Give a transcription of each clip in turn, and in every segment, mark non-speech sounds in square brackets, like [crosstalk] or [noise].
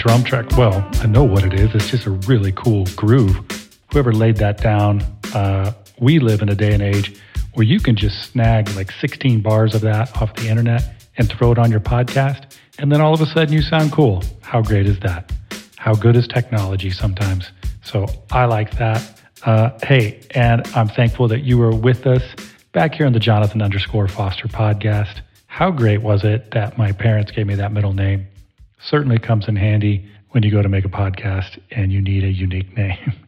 drum track. Well, I know what it is. It's just a really cool groove. Whoever laid that down, uh, we live in a day and age where you can just snag like 16 bars of that off the internet and throw it on your podcast. And then all of a sudden you sound cool. How great is that? How good is technology sometimes? So I like that. Uh, hey, and I'm thankful that you were with us back here on the Jonathan underscore Foster podcast. How great was it that my parents gave me that middle name? Certainly comes in handy when you go to make a podcast and you need a unique name. [laughs]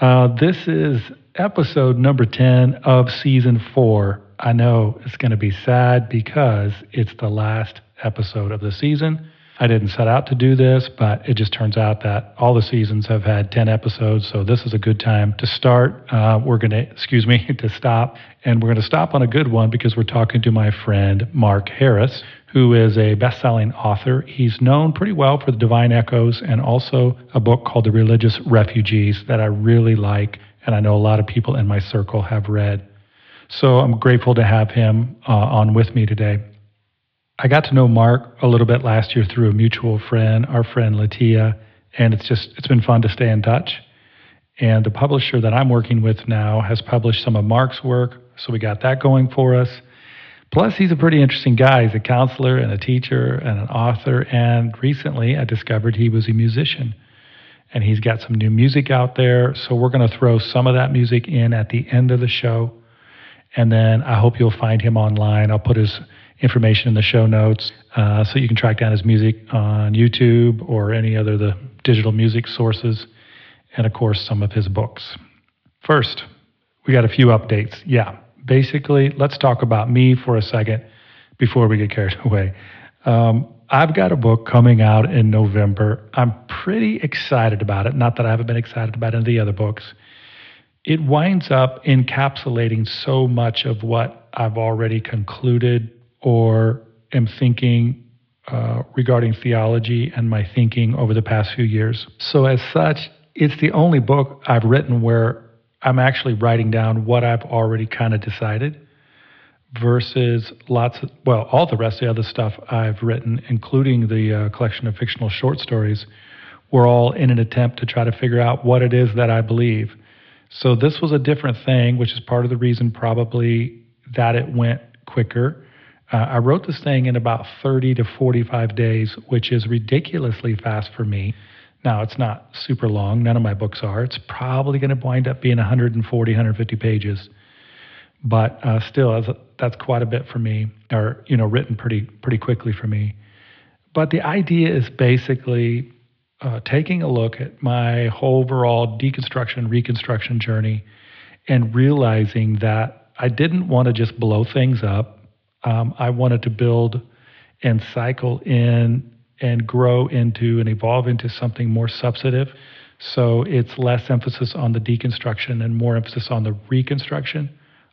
Uh, this is episode number 10 of season four. I know it's going to be sad because it's the last episode of the season. I didn't set out to do this, but it just turns out that all the seasons have had 10 episodes. So this is a good time to start. Uh, we're going to, excuse me, [laughs] to stop. And we're going to stop on a good one because we're talking to my friend, Mark Karris, who is a best selling author. He's known pretty well for The Divine Echoes and also a book called The Religious Refugees that I really like. And I know a lot of people in my circle have read. So I'm grateful to have him uh, on with me today. I got to know Mark a little bit last year through a mutual friend, our friend Latia, and it's just it's been fun to stay in touch. And the publisher that I'm working with now has published some of Mark's work, so we got that going for us. Plus, he's a pretty interesting guy. He's a counselor and a teacher and an author. And recently, I discovered he was a musician. And he's got some new music out there. So, we're going to throw some of that music in at the end of the show. And then I hope you'll find him online. I'll put his information in the show notes uh, so you can track down his music on YouTube or any other the digital music sources, and of course some of his books. First, we got a few updates. Yeah, basically, let's talk about me for a second before we get carried [laughs] away. Um, I've got a book coming out in November. I'm pretty excited about it. Not that I haven't been excited about any of the other books. It winds up encapsulating so much of what I've already concluded or am thinking uh, regarding theology and my thinking over the past few years. So, as such, it's the only book I've written where I'm actually writing down what I've already kind of decided versus lots of, well, all the rest of the other stuff I've written, including the uh, collection of fictional short stories, were all in an attempt to try to figure out what it is that I believe. So, this was a different thing, which is part of the reason probably that it went quicker uh, I wrote this thing in about 30 to 45 days, which is ridiculously fast for me. Now, it's not super long. None of my books are. It's probably going to wind up being 140, 150 pages. But uh, still, that's quite a bit for me, or, you know, written pretty, pretty quickly for me. But the idea is basically uh, taking a look at my whole overall deconstruction, reconstruction journey and realizing that I didn't want to just blow things up um, I wanted to build and cycle in and grow into and evolve into something more substantive. So it's less emphasis on the deconstruction and more emphasis on the reconstruction,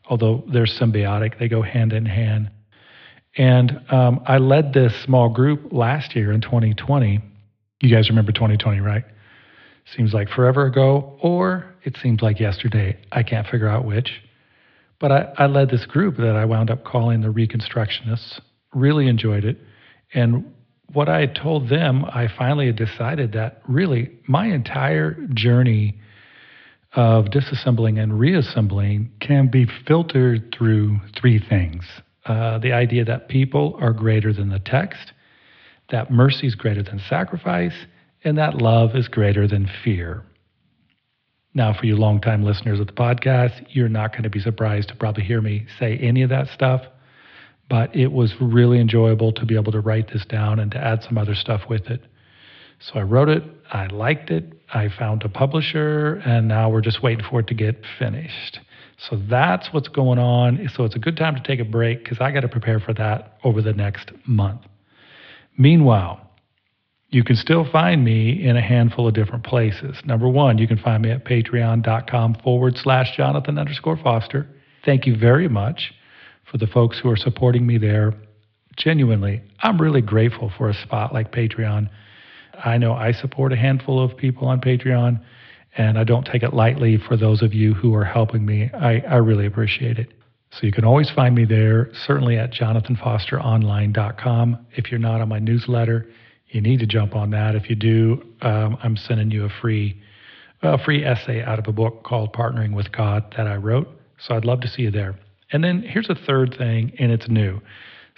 although they're symbiotic, they go hand in hand. And um, I led this small group last year in 2020. You guys remember 2020, right? Seems like forever ago, or it seems like yesterday. I can't figure out which. But I, I led this group that I wound up calling the Reconstructionists, really enjoyed it. And what I told them, I finally had decided that really my entire journey of disassembling and reassembling can be filtered through three things uh, the idea that people are greater than the text, that mercy is greater than sacrifice, and that love is greater than fear. Now, for you longtime listeners of the podcast, you're not going to be surprised to probably hear me say any of that stuff. But it was really enjoyable to be able to write this down and to add some other stuff with it. So I wrote it, I liked it, I found a publisher, and now we're just waiting for it to get finished. So that's what's going on. So it's a good time to take a break because I got to prepare for that over the next month. Meanwhile, you can still find me in a handful of different places. Number one, you can find me at patreon.com forward slash Jonathan underscore Foster. Thank you very much for the folks who are supporting me there. Genuinely, I'm really grateful for a spot like Patreon. I know I support a handful of people on Patreon, and I don't take it lightly for those of you who are helping me. I, I really appreciate it. So you can always find me there, certainly at jonathanfosteronline.com. If you're not on my newsletter, You need to jump on that. If you do, um, I'm sending you a free a free essay out of a book called Partnering with God that I wrote. So I'd love to see you there. And then here's a third thing, and it's new.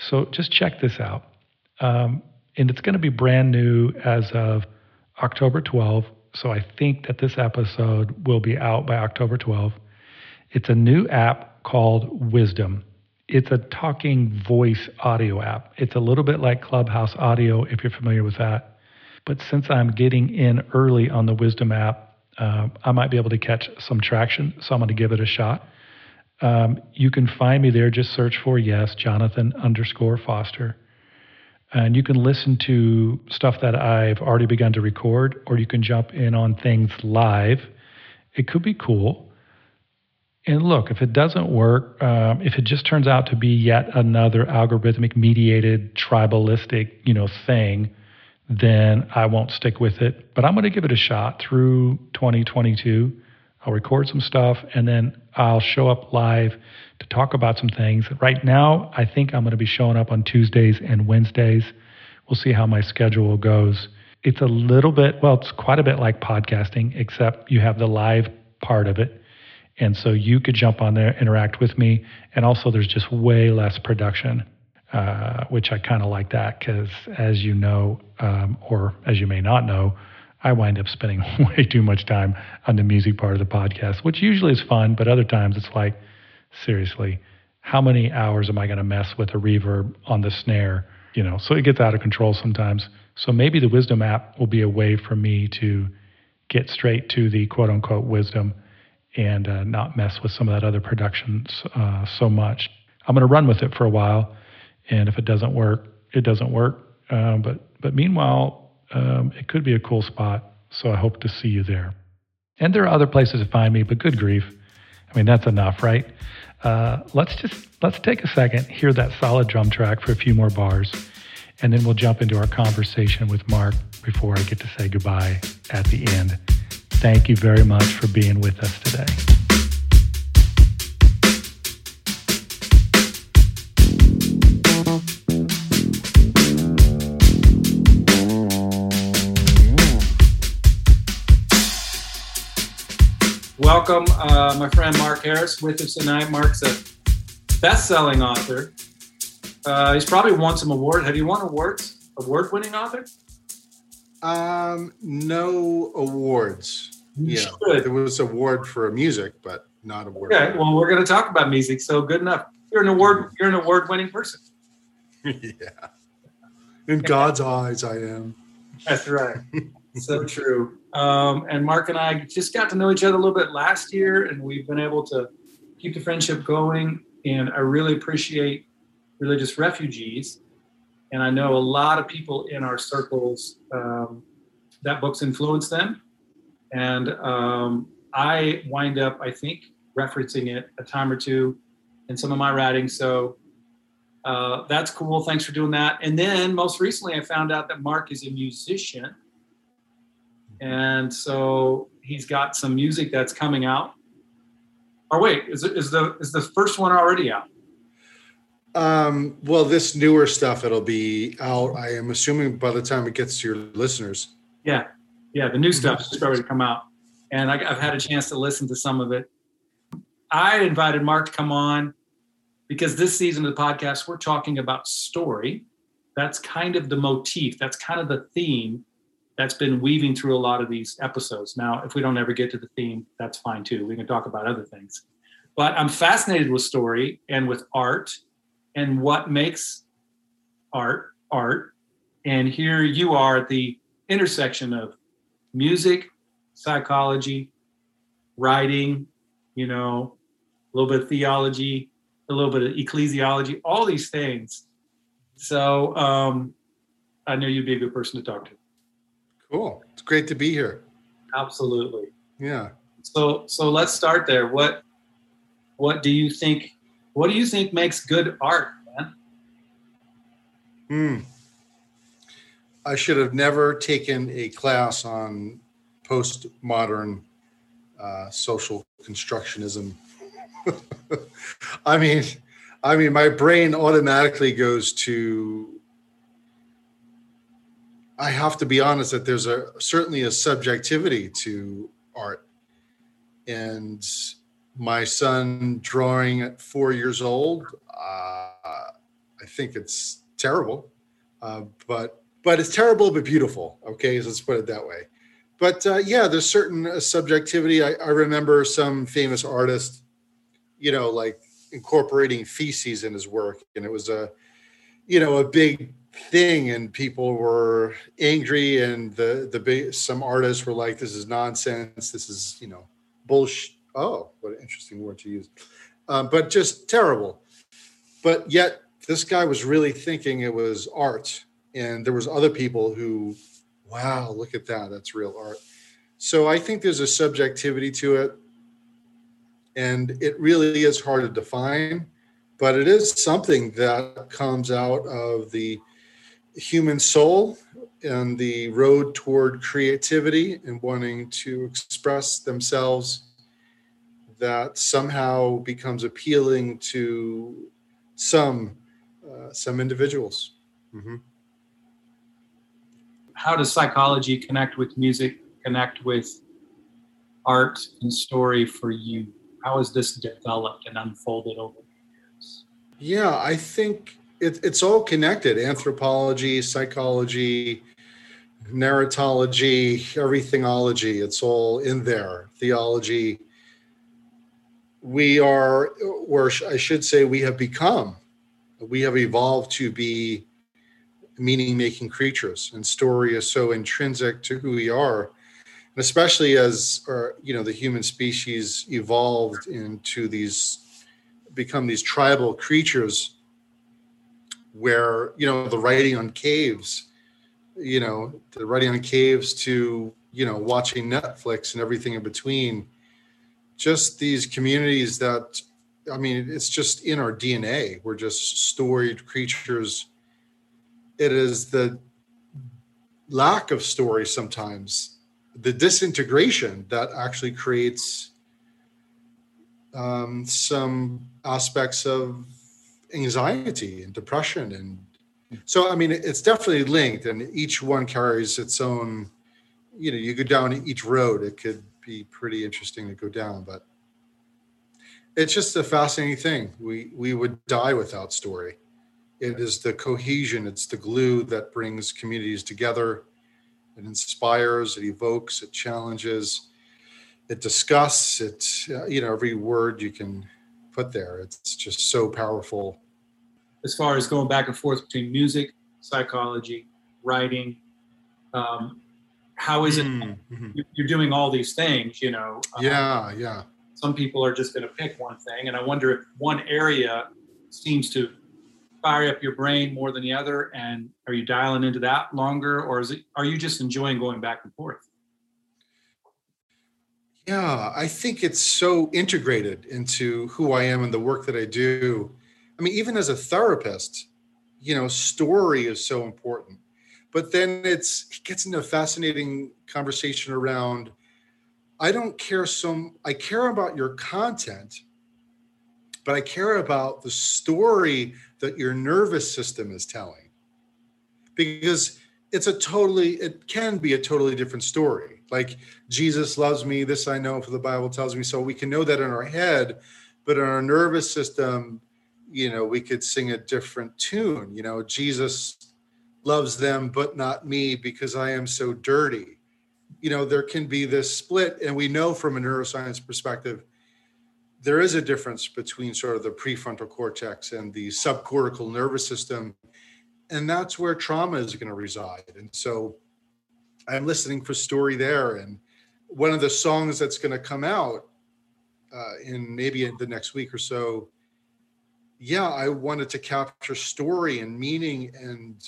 So just check this out. Um, and it's going to be brand new as of October 12. So I think that this episode will be out by October 12. It's a new app called Wisdom. It's a talking voice audio app. It's a little bit like Clubhouse Audio, if you're familiar with that. But since I'm getting in early on the Wisdom app, uh, I might be able to catch some traction. So I'm going to give it a shot. Um, you can find me there. Just search for yes, Jonathan underscore Foster. And you can listen to stuff that I've already begun to record, or you can jump in on things live. It could be cool. And look, if it doesn't work, um, if it just turns out to be yet another algorithmic mediated tribalistic, you know, thing, then I won't stick with it. But I'm going to give it a shot through 2022. I'll record some stuff and then I'll show up live to talk about some things. Right now, I think I'm going to be showing up on Tuesdays and Wednesdays. We'll see how my schedule goes. It's a little bit, well, it's quite a bit like podcasting, except you have the live part of it. And so you could jump on there, interact with me. And also, there's just way less production, uh, which I kind of like that because, as you know, um, or as you may not know, I wind up spending [laughs] way too much time on the music part of the podcast, which usually is fun, but other times it's like, seriously, how many hours am I going to mess with a reverb on the snare? You know, so it gets out of control sometimes. So maybe the Wisdom app will be a way for me to get straight to the quote unquote wisdom and uh, not mess with some of that other production uh, so much. I'm going to run with it for a while, and if it doesn't work, it doesn't work. Uh, but but meanwhile, um, it could be a cool spot. So I hope to see you there. And there are other places to find me, but good grief, I mean that's enough, right? Uh, let's just let's take a second, hear that solid drum track for a few more bars, and then we'll jump into our conversation with Mark before I get to say goodbye at the end. Thank you very much for being with us today. Welcome, uh, my friend Mark Karris, with us tonight. Mark's a best-selling author. Uh, he's probably won some awards. Have you won awards? Award-winning author? Um, no awards. You yeah, should. there was award for music, but not award. Okay, well, we're going to talk about music, so good enough. You're an award. You're an award-winning person. [laughs] yeah. In God's eyes, I am. That's right. so true. Um, and Mark and I just got to know each other a little bit last year, and we've been able to keep the friendship going. And I really appreciate religious refugees and I know a lot of people in our circles um, that book's influenced them. And um, I wind up, I think, referencing it a time or two in some of my writing. So uh, that's cool. Thanks for doing that. And then most recently, I found out that Mark is a musician. And so he's got some music that's coming out. Or wait, is, is the is the first one already out? Um, well, this newer stuff it'll be out. I am assuming by the time it gets to your listeners. Yeah, yeah, the new stuff is starting to come out, and I, have had a chance to listen to some of it. I invited Mark to come on because this season of the podcast we're talking about story. That's kind of the motif. That's kind of the theme that's been weaving through a lot of these episodes. Now, if we don't ever get to the theme, that's fine too. We can talk about other things. But I'm fascinated with story and with art and what makes art art. And here you are at the intersection of music, psychology, writing, you know, a little bit of theology, a little bit of ecclesiology, all these things. So um, I know you'd be a good person to talk to. Cool. It's great to be here. Absolutely. Yeah. So so let's start there. What what do you think what do you think makes good art, man? Hmm. I should have never taken a class on postmodern uh, social constructionism. [laughs] I mean, I mean, my brain automatically goes to. I have to be honest that there's a certainly a subjectivity to art, and my son drawing at four years old, uh, I think it's terrible, uh, but but it's terrible but beautiful. Okay, so let's put it that way. But uh, yeah, there's certain uh, subjectivity. I, I remember some famous artist, you know, like incorporating feces in his work, and it was a, you know, a big thing, and people were angry, and the the big some artists were like, "This is nonsense. This is you know, bullshit." Oh, what an interesting word to use. Um, but just terrible. But yet, this guy was really thinking it was art, and there was other people who, wow, look at that, that's real art. So I think there's a subjectivity to it, and it really is hard to define, but it is something that comes out of the human soul and the road toward creativity and wanting to express themselves that somehow becomes appealing to some uh, some individuals. Mm-hmm. How does psychology connect with music? Connect with art and story for you? How has this developed and unfolded over the years? Yeah, I think it, it's all connected. Anthropology, psychology, narratology, everythingology. It's all in there. Theology we are, or I should say, we have become, we have evolved to be meaning making creatures, and story is so intrinsic to who we are. And especially as our, you know, the human species evolved into these, become these tribal creatures where, you know, the writing on caves, you know, the writing on caves to, you know, watching Netflix and everything in between just these communities that I mean, it's just in our DNA. We're just storied creatures. It is the lack of story sometimes, the disintegration that actually creates um, some aspects of anxiety and depression. And so, I mean, it's definitely linked, and each one carries its own. You know, you go down each road, it could be pretty interesting to go down. But it's just a fascinating thing. We we would die without story. It is the cohesion, it's the glue that brings communities together. It inspires, it evokes, it challenges, it discusses. It you know every word you can put there. It's just so powerful. As far as going back and forth between music, psychology, writing, um, how is it mm-hmm. you're doing all these things you know um, yeah yeah. some people are just going to pick one thing and i wonder if one area seems to fire up your brain more than the other and are you dialing into that longer or is it are you just enjoying going back and forth? Yeah i think it's so integrated into who i am and the work that i do. I mean even as a therapist you know story is so important but then it's it gets into a fascinating conversation around I don't care so I care about your content, but I care about the story that your nervous system is telling. Because it's a totally it can be a totally different story. Like Jesus loves me, this I know for the Bible tells me so we can know that in our head, but in our nervous system, you know, we could sing a different tune, you know, Jesus loves them but not me because I am so dirty. You know, there can be this split, and we know from a neuroscience perspective, there is a difference between sort of the prefrontal cortex and the subcortical nervous system. And that's where trauma is going to reside. And so I'm listening for story there. And one of the songs that's going to come out uh, in maybe in the next week or so, yeah, I wanted to capture story and meaning and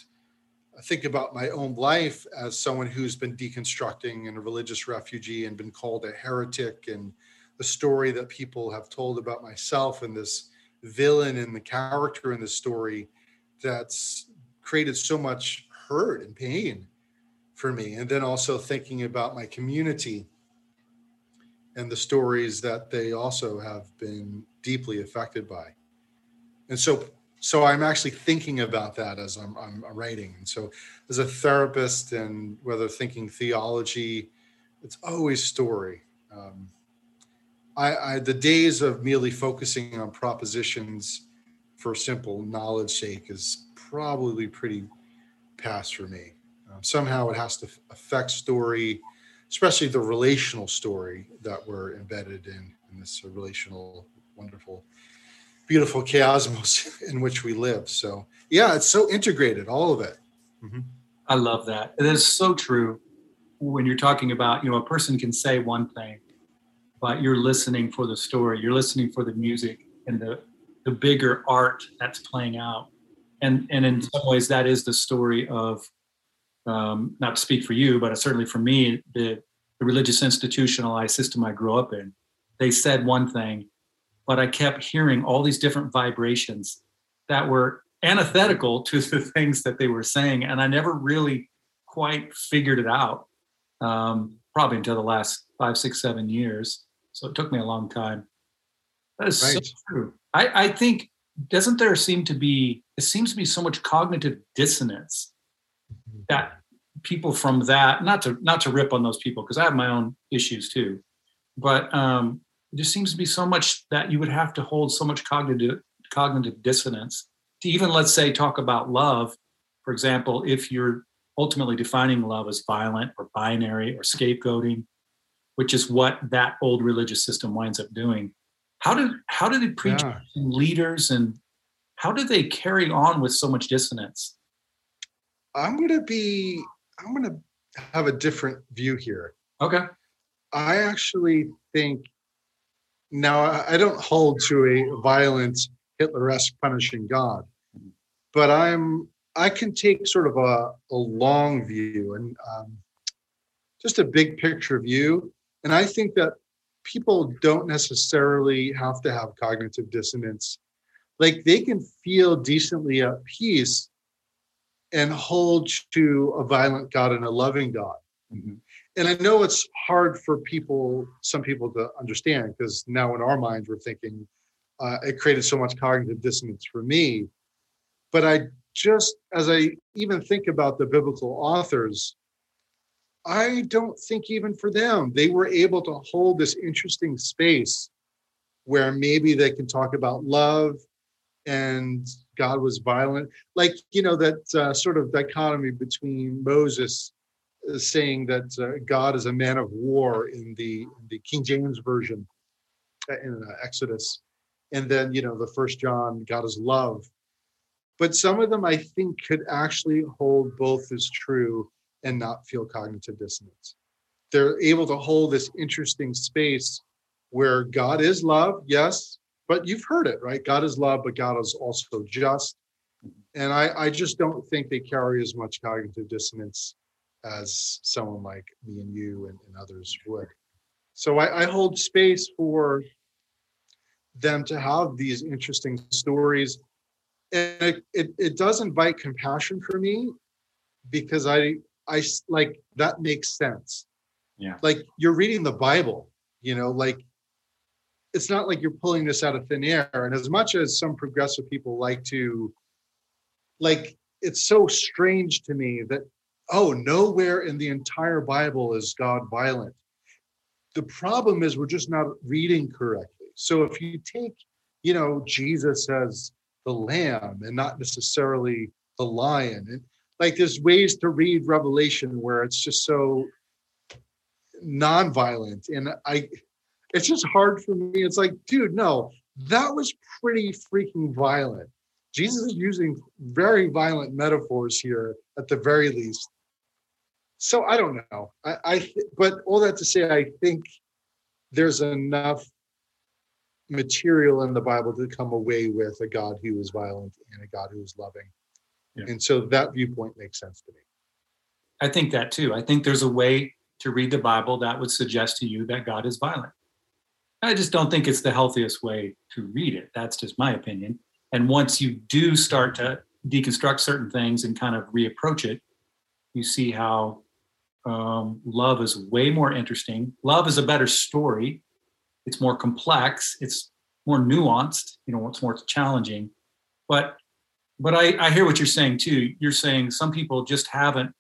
think about my own life as someone who's been deconstructing and a religious refugee and been called a heretic and the story that people have told about myself and this villain and the character in the story that's created so much hurt and pain for me. And then also thinking about my community and the stories that they also have been deeply affected by. And so so I'm actually thinking about that as I'm, I'm writing. And so, as a therapist, and whether thinking theology, it's always story. Um, I, I, the days of merely focusing on propositions for simple knowledge sake is probably pretty past for me. Um, somehow it has to affect story, especially the relational story that we're embedded in in this relational, wonderful beautiful chaosmos [laughs] in which we live. So yeah, it's so integrated, all of it. Mm-hmm. I love that. It is so true. When you're talking about, you know, a person can say one thing, but you're listening for the story, you're listening for the music and the the bigger art that's playing out. And and in some ways, that is the story of, um, not to speak for you, but certainly for me, the the religious institutionalized system I grew up in. They said one thing, but I kept hearing all these different vibrations that were antithetical to the [laughs] things that they were saying. And I never really quite figured it out, um, probably until the last five, six, seven years. So it took me a long time. That is right. so true. I, I think, doesn't there seem to be, it seems to be so much cognitive dissonance mm-hmm. that people from that, not to, not to rip on those people, because I have my own issues too, but um, just seems to be so much that you would have to hold so much cognitive cognitive dissonance to even let's say talk about love. For example if you're ultimately defining love as violent or binary or scapegoating which is what that old religious system winds up doing how did how did the preachers yeah. and leaders and how did they carry on with so much dissonance? I'm going to be i'm going to have a different view here. Okay. I actually think now, I don't hold to a violent Hitler-esque punishing God, but I'm I can take sort of a, a long view and um, just a big picture view. And I think that people don't necessarily have to have cognitive dissonance. Like they can feel decently at peace and hold to a violent God and a loving God. Mm-hmm and I know it's hard for people, some people to understand because now in our minds we're thinking uh, it created so much cognitive dissonance for me. But I just, as I even think about the biblical authors, I don't think even for them, they were able to hold this interesting space where maybe they can talk about love and God was violent. Like, you know, that uh, sort of dichotomy between Moses saying that uh, God is a man of war in the the King James version uh, in uh, Exodus, and then you know the First John, God is love. But some of them I think could actually hold both as true and not feel cognitive dissonance. They're able to hold this interesting space where God is love, yes, but you've heard it, right? God is love, but God is also just. And I, I just don't think they carry as much cognitive dissonance as someone like me and you and, and others would. So I, I, hold space for them to have these interesting stories. And it, it, it does invite compassion for me because I, I like that makes sense. Yeah. Like you're reading the Bible, you know, like it's not like you're pulling this out of thin air. And as much as some progressive people like to, like, it's so strange to me that oh, nowhere in the entire Bible is God violent. The problem is we're just not reading correctly. So if you take, you know, Jesus as the lamb and not necessarily the lion, and like there's ways to read Revelation where it's just so non-violent, and I, it's just hard for me. It's like, dude, no, that was pretty freaking violent. Jesus is using very violent metaphors here at the very least so I don't know. I, I but all that to say, I think there's enough material in the Bible to come away with a God who is violent and a God who is loving. Yeah. And so that viewpoint makes sense to me. I think that too. I think there's a way to read the Bible that would suggest to you that God is violent. I just don't think it's the healthiest way to read it. That's just my opinion. And once you do start to deconstruct certain things and kind of reapproach it, you see how um, love is way more interesting. Love is a better story. It's more complex. It's more nuanced. You know, it's more challenging. But but I, I hear what you're saying too. You're saying some people just haven't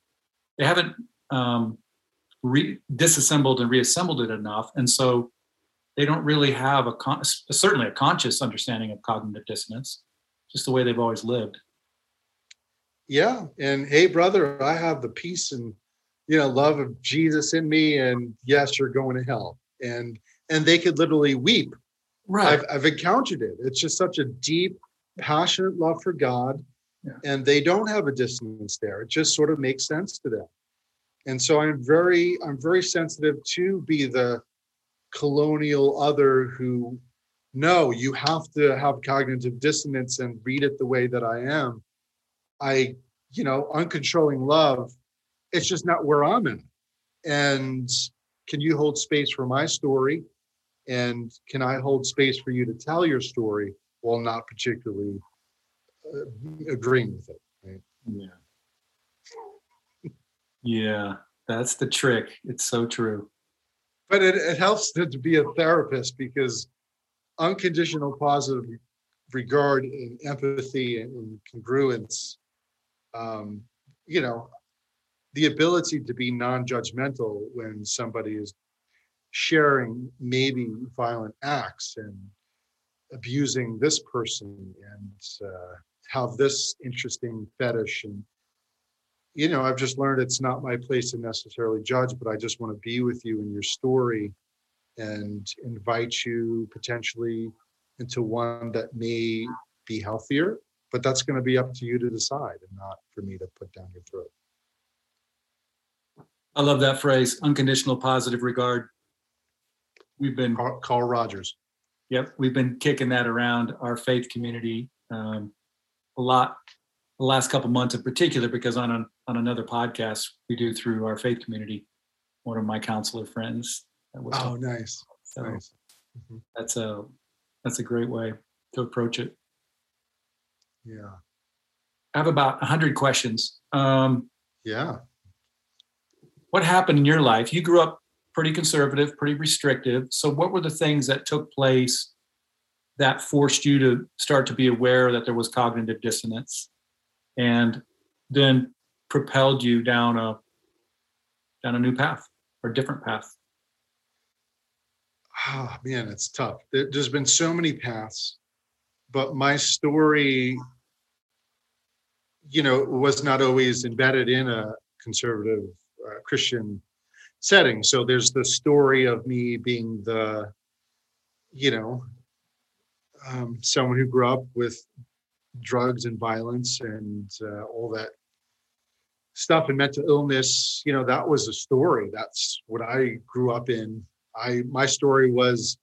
they haven't um, re- disassembled and reassembled it enough, and so they don't really have a con- certainly a conscious understanding of cognitive dissonance, just the way they've always lived. Yeah, and hey, brother, I have the peace and you know love of Jesus in me, and yes, you're going to hell, and and they could literally weep. Right. I've, I've encountered it. It's just such a deep, passionate love for God, Yeah. and they don't have a dissonance there. It just sort of makes sense to them. And so I'm very, I'm very sensitive to be the colonial other who, no, you have to have cognitive dissonance and read it the way that I am. I, you know, uncontrolling love, it's just not where I'm in. And can you hold space for my story? And can I hold space for you to tell your story while not particularly uh, agreeing with it? Right? Yeah. Yeah, that's the trick. It's so true. But it, it helps to, to be a therapist because unconditional positive regard and empathy and, and congruence, um, you know, the ability to be non-judgmental when somebody is sharing maybe violent acts and abusing this person and uh, have this interesting fetish and you know i've just learned it's not my place to necessarily judge but i just want to be with you in your story and invite you potentially into one that may be healthier but that's going to be up to you to decide and not for me to put down your throat I love that phrase, unconditional positive regard. We've been carl, carl rogers Yep, we've been kicking that around our faith community um, a lot the last couple months in particular because on a, on another podcast we do through our faith community, one of my counselor friends. was oh talking- nice so nice Mhm. that's a that's a great way to approach it. yeah I have about hundred questions. Um, yeah what happened in your life? You grew up pretty conservative, pretty restrictive. So, what were the things that took place that forced you to start to be aware that there was cognitive dissonance, and then propelled you down a down a new path or different path? oh man it's tough there's been so many paths but my story you know was not always embedded in a conservative uh, christian setting. So there's the story of me being the you know um, someone who grew up with drugs and violence and uh, all that stuff and mental illness. You know that was a story. That's what i grew up in. I my story was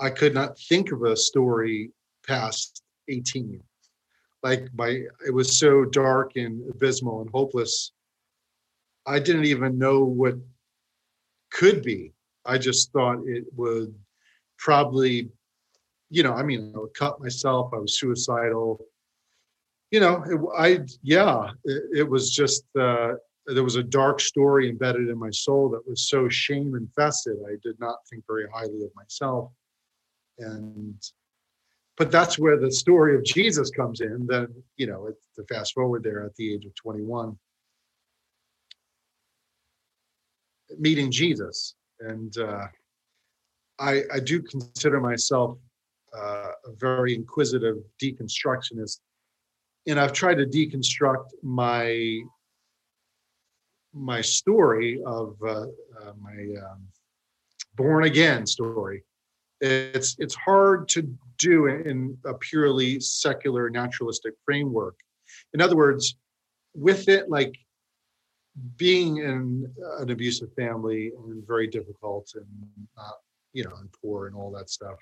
i could not think of a story past 18 like my it was so dark and abysmal and hopeless i didn't even know what could be. I just thought it would probably you know i mean i would cut myself i was suicidal. You know it, i yeah it, it was just uh there was a dark story embedded in my soul that was so shame infested i did not think very highly of myself. And but that's where the story of jesus comes in then you know it, to fast forward there at the age of 21 meeting jesus and uh i i do consider myself uh, a very inquisitive deconstructionist and I've tried to deconstruct my my story of uh, uh, my um, born again story. It's it's hard to do in a purely secular naturalistic framework. In other words, with it like being in an abusive family and very difficult and you know and poor and all that stuff.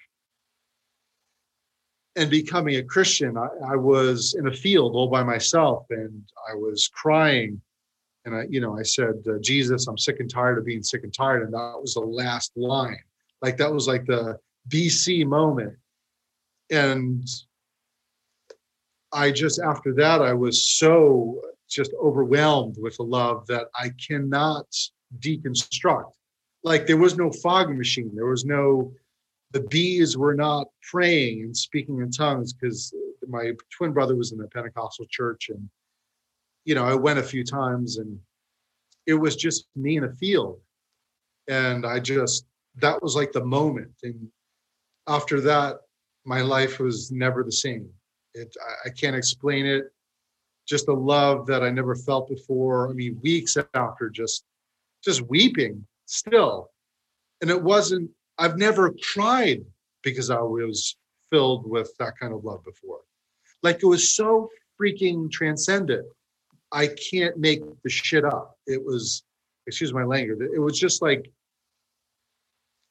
And becoming a Christian, I, I, was in a field all by myself, and I was crying, and I, you know, I said, uh, "Jesus, I'm sick and tired of being sick and tired," and that was the last line. Like that was like the BC moment, and I just after that I was so just overwhelmed with a love that I cannot deconstruct. Like there was no fog machine, there was no the bees were not praying and speaking in tongues because my twin brother was in the Pentecostal church, and you know, I went a few times, and it was just me in a field, and I just that was like the moment, and after that, my life was never the same. It I, I can't explain it. Just a love that I never felt before. I mean, weeks after, just just weeping still, and it wasn't. I've never cried because I was filled with that kind of love before. Like it was so freaking transcendent. I can't make the shit up. It was, excuse my language, it was just like,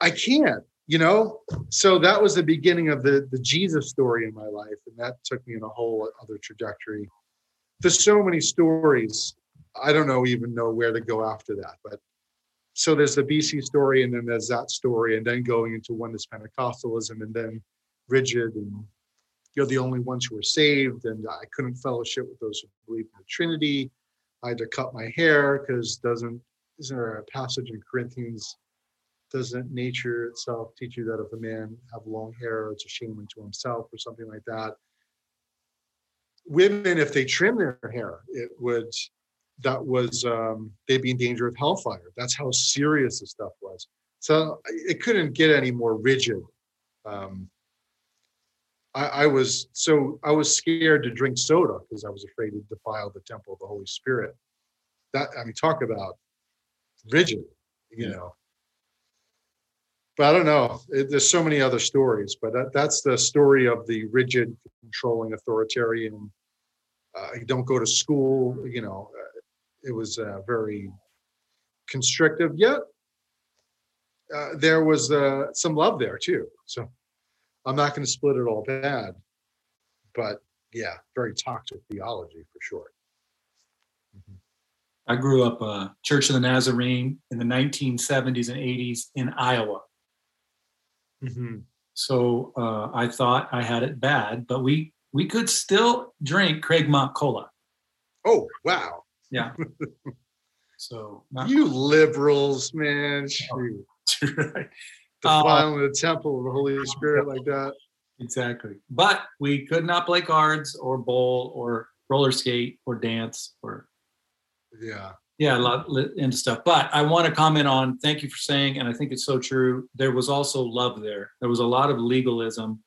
I can't, you know? So that was the beginning of the, the Jesus story in my life. And that took me in a whole other trajectory. There's so many stories. I don't know even know where to go after that. But so there's the BC story, and then there's that story, and then going into oneness Pentecostalism, and then rigid and you're the only ones who are saved and i couldn't fellowship with those who believe in the trinity i had to cut my hair because doesn't isn't there a passage in corinthians doesn't nature itself teach you that if a man have long hair it's a shame unto himself or something like that women if they trim their hair it would that was um, they'd be in danger of hellfire that's how serious the stuff was so it couldn't get any more rigid um, I, I was so I was scared to drink soda because I was afraid to defile the temple of the Holy Spirit. That I mean, talk about rigid, you know. But I don't know. It, there's so many other stories, but that, that's the story of the rigid, controlling authoritarian. Uh, you don't go to school. You know, uh, it was uh, very constrictive. Yet uh, there was uh, some love there too. So I'm not going to split it all bad, but yeah, very toxic theology for sure. I grew up uh, Church of the Nazarene in the 1970s and 80s in Iowa. Mm-hmm. So uh, I thought I had it bad, but we we could still drink Craigmont Cola. Oh wow! Yeah. [laughs] so not- you liberals, man. Shoot. [laughs] right defiling uh, the temple of the Holy Spirit like that. Exactly. But we could not play cards or bowl or roller skate or dance or yeah yeah a lot into stuff. But i want to comment on thank you for saying and i think it's so true there was also love there. There was a lot of legalism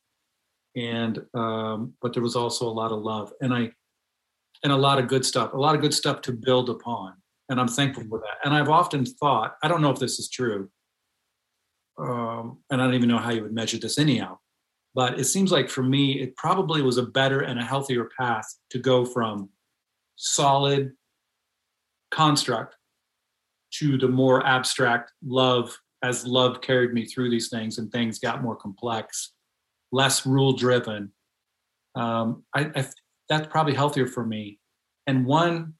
and um, but there was also a lot of love and i and a lot of good stuff a lot of good stuff to build upon. And i'm thankful for that. And i've often thought i don't know if this is true um, and I don't even know how you would measure this anyhow. But it seems like for me, it probably was a better and a healthier path to go from solid construct to the more abstract love as love carried me through these things and things got more complex, less rule driven. Um, I, I, that's probably healthier for me. And one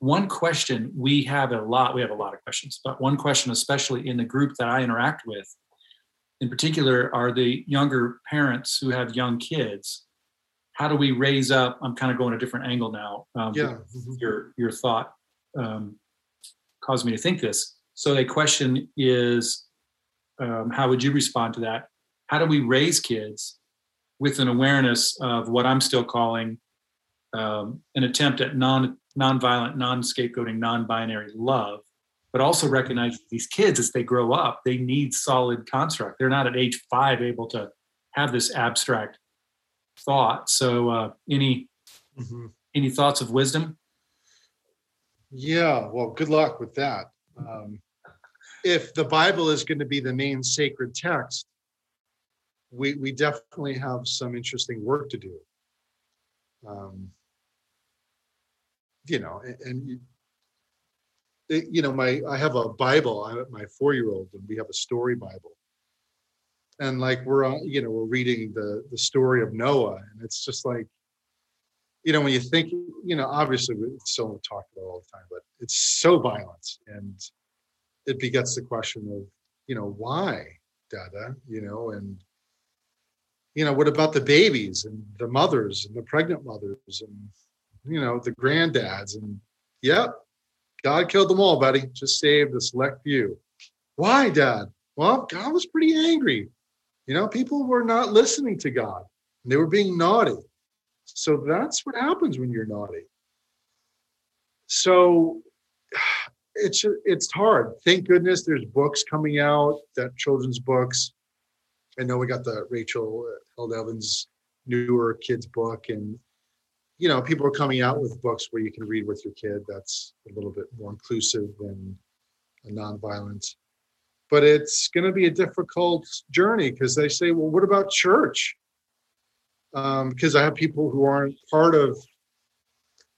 one question we have a lot we have a lot of questions but one question especially in the group that i interact with in particular are the younger parents who have young kids how do we raise up? I'm kind of going a different angle now um, yeah. your your thought um, caused me to think this. So a question is um, how would you respond to that? How do we raise kids with an awareness of what i'm still calling um, an attempt at non nonviolent, non-scapegoating, non-binary love, but also recognize these kids as they grow up, they need solid construct. They're not at age five able to have this abstract thought. So, uh, any mm-hmm. any thoughts of wisdom? Yeah, well, good luck with that. Um, if the Bible is going to be the main sacred text, we we definitely have some interesting work to do. Um, you know, and, you, you know, my I have a Bible. I my four year old, and we have a story Bible. And like we're on, you know, we're reading the the story of Noah, and it's just like, you know, when you think, you know, obviously we so talked about all the time, but it's so violent, and it begets the question of, you know, why, Dada, you know, and you know, what about the babies and the mothers and the pregnant mothers and you know, the granddads. And yep, God killed them all, buddy. Just saved a select few. Why, Dad? Well, God was pretty angry. You know, people were not listening to God. They were being naughty. So that's what happens when you're naughty. So [sighs] it's it's hard. Thank goodness there's books coming out, that children's books. I know we got the Rachel Held Evans newer kids book, and you know people are coming out with books where you can read with your kid. That's a little bit more inclusive and nonviolent. But it's going to be a difficult journey because they say, well, what about church? Because um, I have people who aren't part of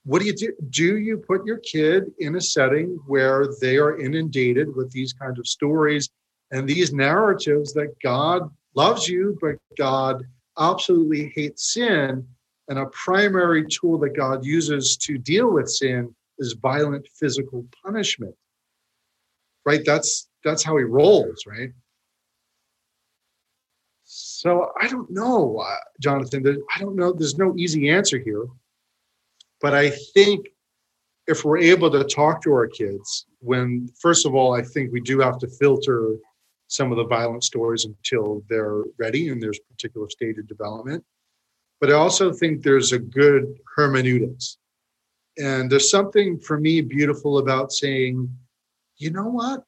what do you do? Do you put your kid in a setting where they are inundated with these kinds of stories and these narratives that God loves you, but God absolutely hates sin? And a primary tool that God uses to deal with sin is violent physical punishment. Right? That's that's how he rolls, right? So I don't know, uh, Jonathan. I don't know. There's no easy answer here. But I think if we're able to talk to our kids, when, first of all, I think we do have to filter some of the violent stories until they're ready and there's a particular stage of development. But I also think there's a good hermeneutics. And there's something for me beautiful about saying, you know what?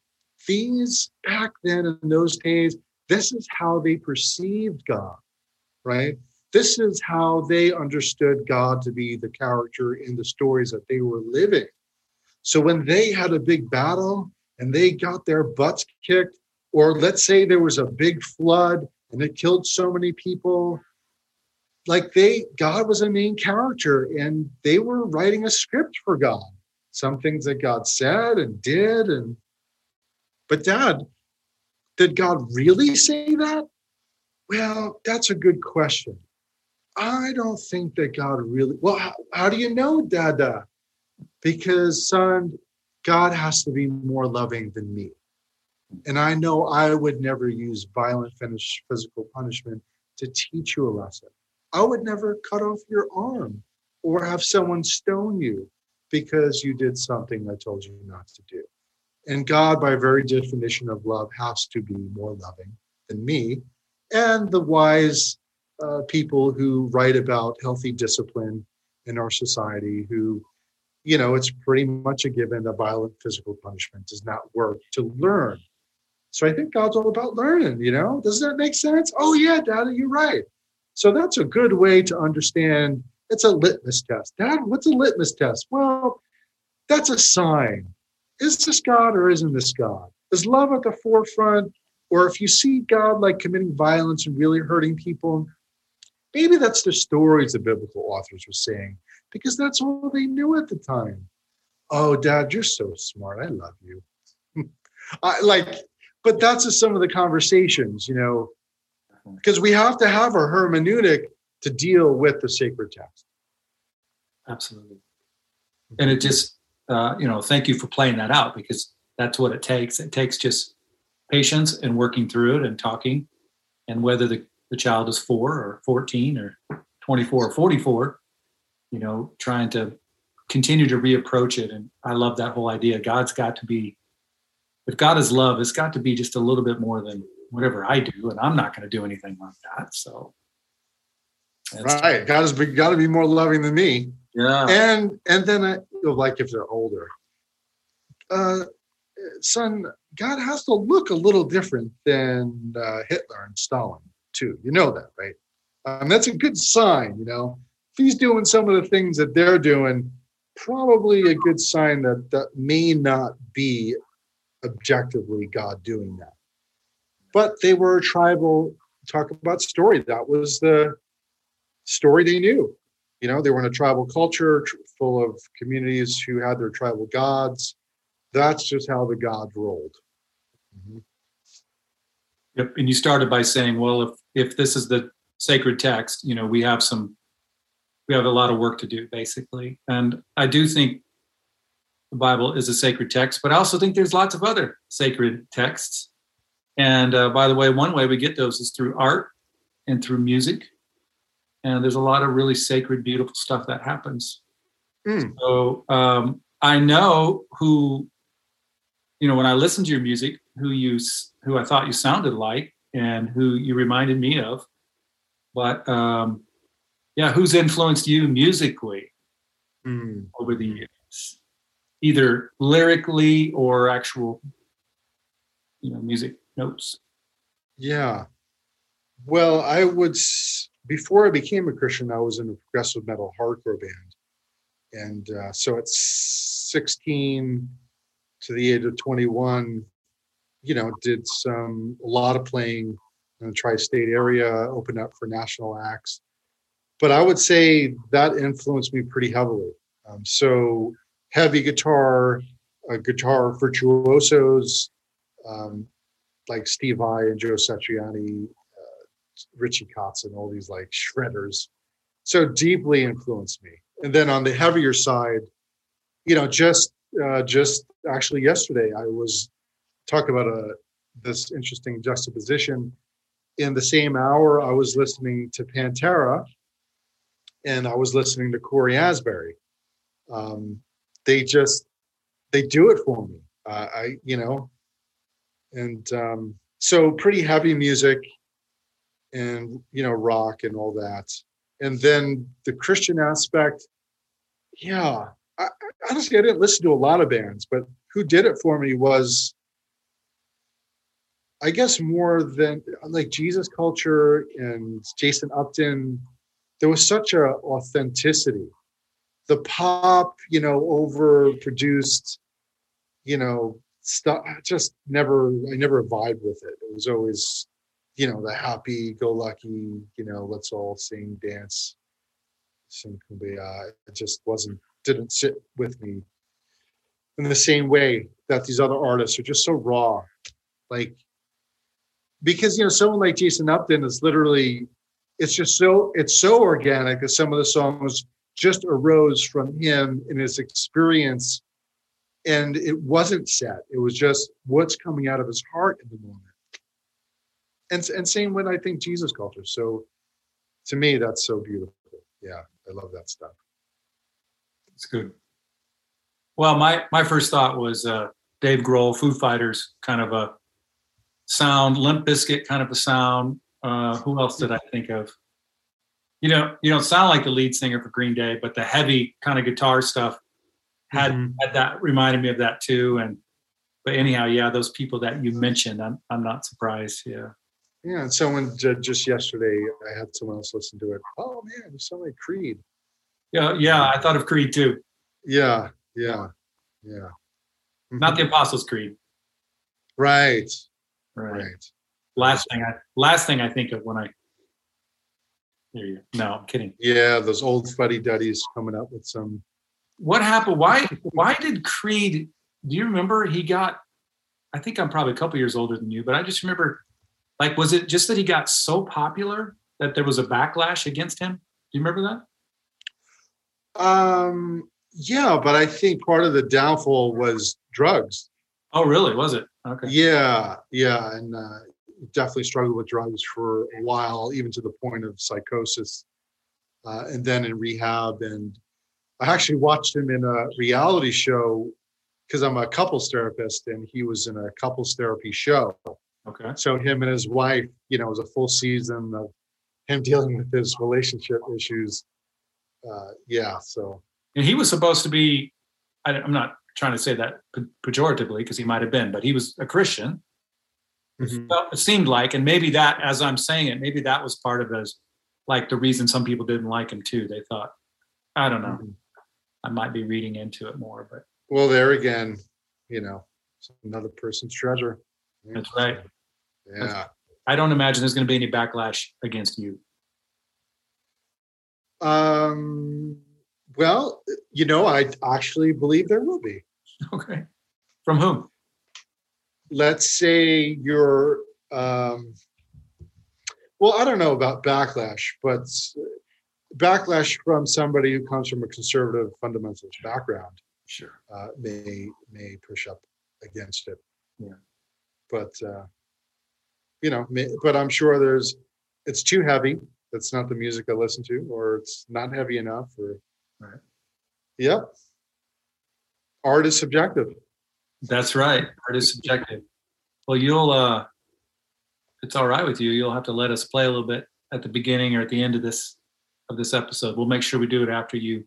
These back then in those days, this is how they perceived God, right? This is how they understood God to be the character in the stories that they were living. So when they had a big battle and they got their butts kicked, or let's say there was a big flood and it killed so many people, like they, God was a main character and they were writing a script for God. Some things that God said and did. And, but dad, did God really say that? Well, that's a good question. I don't think that God really, well, how, how do you know, Dada? Because, son, God has to be more loving than me. And I know I would never use violent finish, physical punishment to teach you a lesson. I would never cut off your arm or have someone stone you because you did something I told you not to do. And God, by very definition of love, has to be more loving than me. And the wise uh, people who write about healthy discipline in our society who you know it's pretty much a given that violent physical punishment does not work to learn. So i think god's all about learning you know? Does that make sense? Oh yeah dad you're right. So that's a good way to understand it's a litmus test. Dad what's a litmus test? Well that's a sign is this god or isn't this god is love at the forefront or if you see god like committing violence and really hurting people Maybe that's the stories the biblical authors were saying because that's all they knew at the time. Oh, Dad, you're so smart. I love you. [laughs] I like, but that's just some of the conversations, you know, because we have to have a hermeneutic to deal with the sacred text. Absolutely. And it just, uh, you know, thank you for playing that out because that's what it takes. It takes just patience and working through it and talking. And whether the the child is four or 14 or 24 or 44, you know, trying to continue to reapproach it. And I love that whole idea. God's got to be, if God is love, it's got to be just a little bit more than whatever I do. And I'm not going to do anything like that. So. right. God has got to be more loving than me. Yeah. And, and then I like if they're older, uh, son, God has to look a little different than uh, Hitler and Stalin too. You know that, right? Um, that's a good sign, you know. If he's doing some of the things that they're doing, probably a good sign that that may not be objectively God doing that. But they were tribal, talk about story. That was the story they knew. You know, they were in a tribal culture full of communities who had their tribal gods. That's just how the gods rolled. Mm-hmm. Yep. And you started by saying, well, if if this is the sacred text, you know, we have some we have a lot of work to do, basically. And I do think the Bible is a sacred text, but I also think there's lots of other sacred texts. And uh, by the way, one way we get those is through art and through music. And there's a lot of really sacred, beautiful stuff that happens. Mm. So um, I know who, you know, when I listen to your music, who you who I thought you sounded like and who you reminded me of. But um, yeah, who's influenced you musically Hmm. over the years, either lyrically or actual, you know, music notes? Yeah. Well, I would, before I became a Christian, I was in a progressive metal hardcore band. And uh, so at 16 to the age of 21, you know, did some, a lot of playing in the tri state area, opened up for national acts. But I would say that influenced me pretty heavily. Um, so heavy guitar, uh, guitar virtuosos, um, like Steve Vai and Joe Satriani, uh, Richie Kotzen, all these like shredders, so deeply influenced me. And then on the heavier side, you know, just uh, just actually yesterday, I was talking about a this interesting juxtaposition. In the same hour, I was listening to Pantera, and I was listening to Cory Asbury. Um, they just they do it for me. Uh, I you know and um, so pretty heavy music and you know rock and all that. And then the christian aspect yeah I, honestly i didn't listen to a lot of bands but who did it for me was i guess more than like jesus culture and jason upton. There was such a authenticity. The pop you know overproduced you know stuff just never i never vibed with it. It was always you know the happy go lucky you know let's all sing dance sing kumbaya. It just wasn't didn't sit with me in the same way that these other artists are just so raw. Like because you know someone like jason upton is literally it's just so it's so organic that some of the songs just arose from him in his experience and it wasn't set. It was just what's coming out of his heart in the moment and and same with i think jesus culture so to me that's so beautiful yeah i love that stuff It's good. Well, my my first thought was uh, Dave Grohl, Foo Fighters, kind of a sound, Limp Bizkit kind of a sound. Uh, who else did I think of? You know, you don't sound like the lead singer for Green Day, but the heavy kind of guitar stuff had, Mhm. had that reminded me of that too. And but anyhow, yeah, those people that you mentioned, I'm I'm not surprised. Yeah. Yeah and someone ju- just yesterday i had someone else listen to it oh man you sound like creed Yeah, yeah, I thought of Creed too. yeah yeah yeah mm-hmm. Not the Apostles' Creed. right Right. right Last thing I last thing I think of when I there you go. No, I'm kidding. yeah those old fuddy duddies coming up with some What happened? Why why did Creed do you remember he got I think I'm probably a couple years older than you, but I just remember like was it just that he got so popular that there was a backlash against him? Do you remember that? um yeah but i think part of the downfall was drugs Oh really? Was it? Okay. Yeah, yeah, and uh, definitely struggled with drugs for a while, even to the point of psychosis, uh, and then in rehab. And I actually watched him in a reality show because I'm a couples therapist, and he was in a couples therapy show. Okay. So him and his wife, you know, it was a full season of him [laughs] dealing with his relationship issues. Uh, yeah, so And he was supposed to be I, I'm not trying to say that pejoratively because he might have been, but he was a Christian. Mhm. Well, it seemed like, and maybe that, as I'm saying it, maybe that was part of his, like the reason some people didn't like him too. They thought, I don't know, Mhm. I might be reading into it more, but well, there again, you know, another person's treasure. That's right. Yeah. I don't imagine there's going to be any backlash against you. Um, well, you know, I actually believe there will be. Okay. From whom? Let's say you're, um, well, I don't know about backlash, but backlash from somebody who comes from a conservative fundamentalist background Sure. uh, may may push up against it. Yeah. But uh, you know, but I'm sure there's it's too heavy. That's not the music I listen to, or it's not heavy enough, or Right. Yep. Art is subjective. That's right. Art is subjective. Well, you'll, uh, it's all right with you, you'll have to let us play a little bit at the beginning or at the end of this of this episode. We'll make sure we do it after you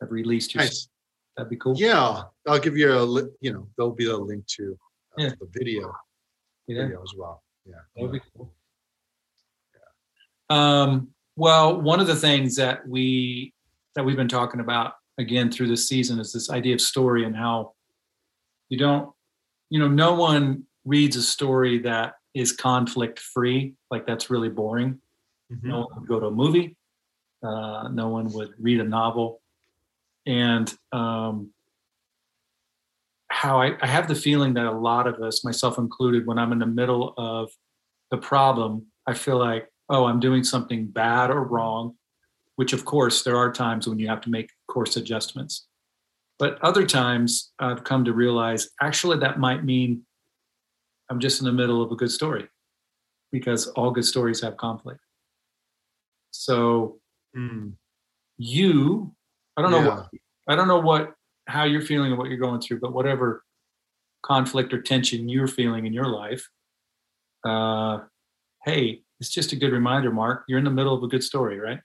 have released your. Nice. That'd be cool. Yeah, I'll give you a you know there'll be a link to uh, Yeah. the video Yeah. video as well. Yeah. That'd be cool. Um, well, one of the things that we that we've been talking about again through this season is this idea of story and how you don't, you know, no one reads a story that is conflict free. Like that's really boring. Mhm. No one would go to a movie. Uh, no one would read a novel. And um, how I, I have the feeling that a lot of us, myself included, when I'm in the middle of the problem, I feel like, oh, I'm doing something bad or wrong, which of course there are times when you have to make course adjustments. But other times I've come to realize actually that might mean I'm just in the middle of a good story because all good stories have conflict. So Mm. you, I don't know Yeah. what I don't know what how you're feeling and what you're going through, but whatever conflict or tension you're feeling in your life, uh, hey, it's just a good reminder, Mark. You're in the middle of a good story, right?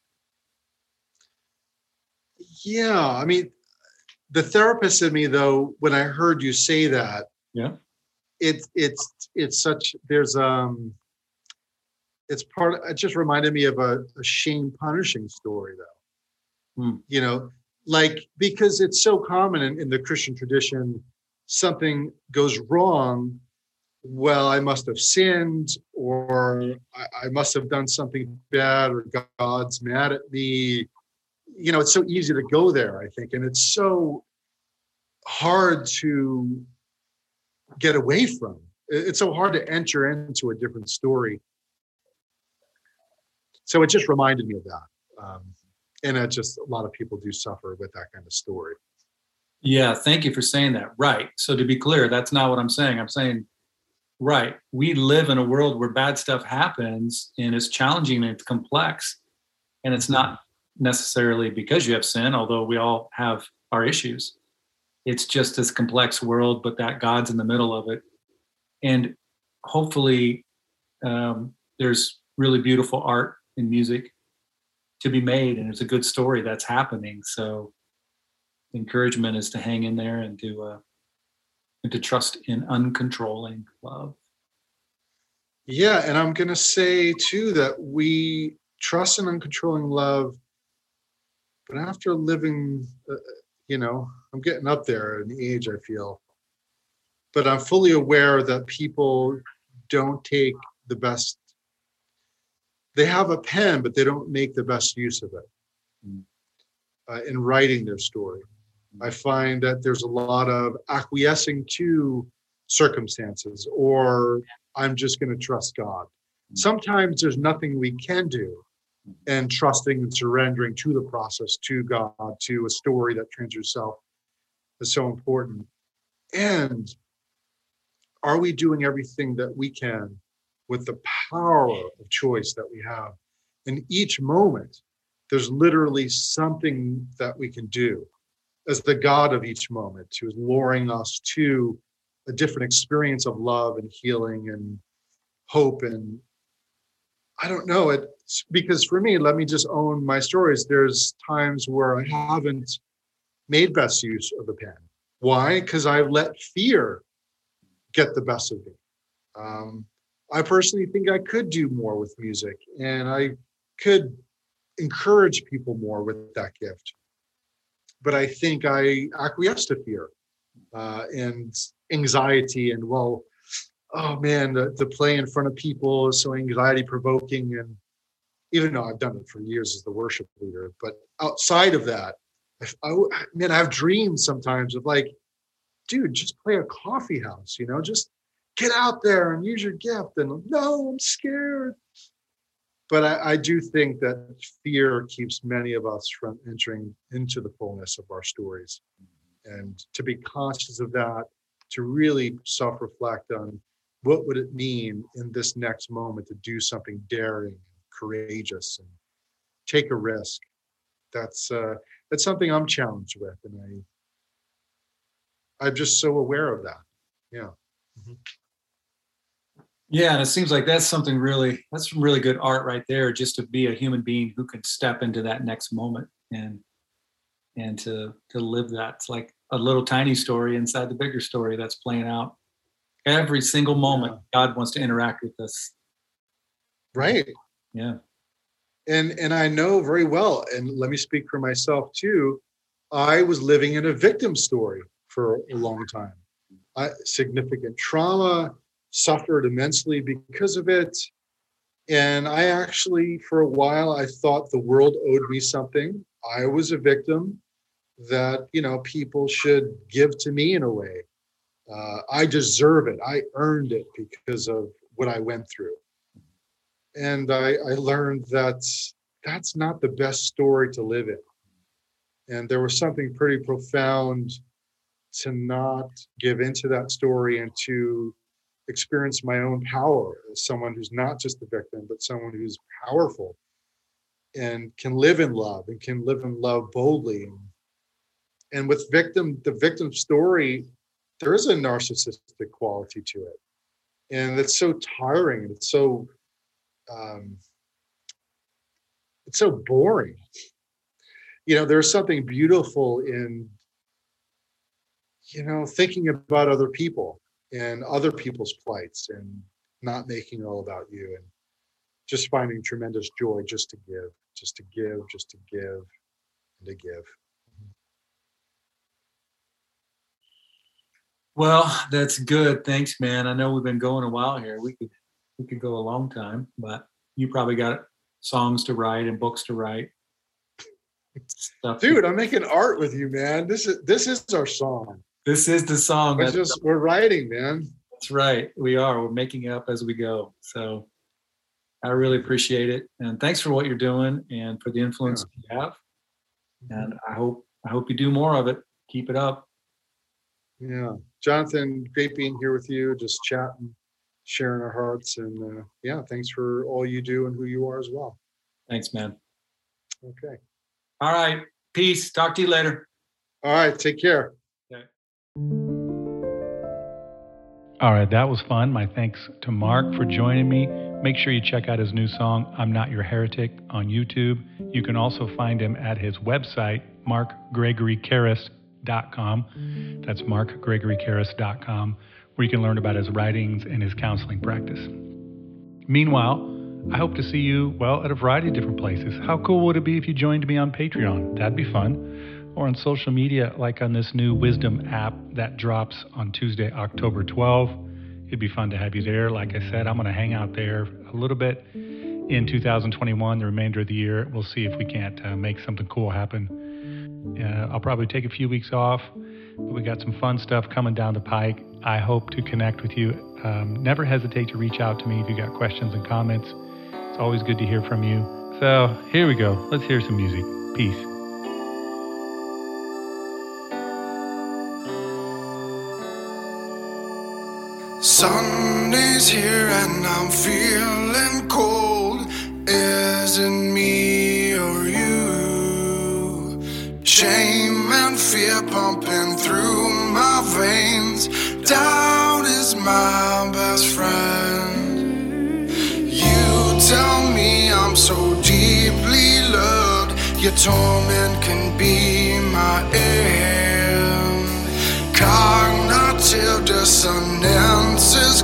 Yeah, I mean, the therapist in me though, when I heard you say that, Yeah. it's it's it's such there's um it's part it just reminded me of a, a shame punishing story though. Hmm. You know, like because it's so common in, in the Christian tradition, something goes wrong. Well, I must have sinned, or I, I must have done something bad, or God's mad at me you know it's so easy to go there i think and it's so hard to get away from it's so hard to enter into a different story so it just reminded me of that um, and it just a lot of people do suffer with that kind of story Yeah, thank you for saying that. Right. So to be clear, that's not what I'm saying. I'm saying, right, we live in a world where bad stuff happens and it's challenging and it's complex. And it's not necessarily because you have sin, although we all have our issues. It's just this complex world, but that God's in the middle of it. And hopefully, um, there's really beautiful art and music to be made, and it's a good story that's happening. So, encouragement is to hang in there and to uh, and to trust in uncontrolling love. yeah and i'm going to say too that we trust in uncontrolling love but after living uh, you know i'm getting up there in age i feel but i'm fully aware that people don't take the best they have a pen but they don't make the best use of it Mm. uh, in writing their story. I find that there's a lot of acquiescing to circumstances or i'm just going to trust god. Sometimes there's nothing we can do and trusting and surrendering to the process to god to a story that trains yourself is so important. And are we doing everything that we can with the power of choice that we have. In each moment there's literally something that we can do as the god of each moment who is luring us to a different experience of love and healing and hope and i don't know it because for me let me just own my stories there's times where i haven't made best use of the pen. Why? Because i've let fear get the best of me. Um, i personally think i could do more with music and i could encourage people more with that gift. But i think i acquiesce to fear uh, and anxiety and well oh man the, the play in front of people is so anxiety provoking and even though i've done it for years as the worship leader but outside of that I, I man i have dreams sometimes of like dude just play a coffee house you know just get out there and use your gift. And no i'm scared. But I, I do think that fear keeps many of us from entering into the fullness of our stories. And to be conscious of that to really self-reflect on what would it mean in this next moment to do something daring courageous and take a risk. That's uh that's something i'm challenged with and i i'm just so aware of that. Yeah Yeah, and it seems like that's something really that's some really good art right there, just to be a human being who can step into that next moment and and to to live that. It's like a little tiny story inside the bigger story that's playing out every single moment. Yeah. God wants to interact with us. Right. Yeah. And and I know very well, and let me speak for myself too. I was living in a victim story for a long time. I, significant trauma, suffered immensely because of it. And I actually, for a while, I thought the world owed me something. I was a victim that, you know, people should give to me in a way. Uh, I deserve it. I earned it because of what I went through. And I, I learned that that's not the best story to live in. And there was something pretty profound to not give into that story and to experience my own power as someone who's not just the victim, but someone who's powerful and can live in love and can live in love boldly. And with victim, the victim story, there is a narcissistic quality to it. And it's so tiring. It's so um, it's so boring. You know, there's something beautiful in you know thinking about other people and other people's plights and not making it all about you and just finding tremendous joy just to give, just to give, just to give, and to give. Well, that's good. Thanks, man. I know we've been going a while here. We could we could go a long time, but you probably got songs to write and books to write. [laughs] Stuff Dude, I'm making art with you, man. This is this is our song. This is the song. We're just we're writing, man. That's right. We are. We're making it up as we go. So I really appreciate it, and thanks for what you're doing and for the influence yeah. you have. And I hope I hope you do more of it. Keep it up. Yeah, Jonathan, great being here with you, just chatting, sharing our hearts, and uh, yeah, thanks for all you do and who you are as well. Thanks, man. Okay. All right. Peace. Talk to you later. All right. Take care. All right, that was fun. My thanks to Mark for joining me. Make sure you check out his new song, I'm Not Your Heretic, on YouTube. You can also find him at his website, markgregorykarris.com. That's markgregorykarris.com, where you can learn about his writings and his counseling practice. Meanwhile, I hope to see you, well, at a variety of different places. How cool would it be if you joined me on Patreon? That'd be fun or on social media, like on this new Wisdom app that drops on Tuesday, October 12. It'd be fun to have you there. Like I said, I'm going to hang out there a little bit in 2021, the remainder of the year. We'll see if we can't uh, make something cool happen. Uh, I'll probably take a few weeks off, but we got some fun stuff coming down the pike. I hope to connect with you. Um, never hesitate to reach out to me if you got questions and comments. It's always good to hear from you. So here we go. Let's hear some music. Peace. Sunday's here and I'm feeling cold. Is it me or you? Shame and fear pumping through my veins. Doubt is my best friend. You tell me I'm so deeply loved. Your torment can be Cognitive dissonance is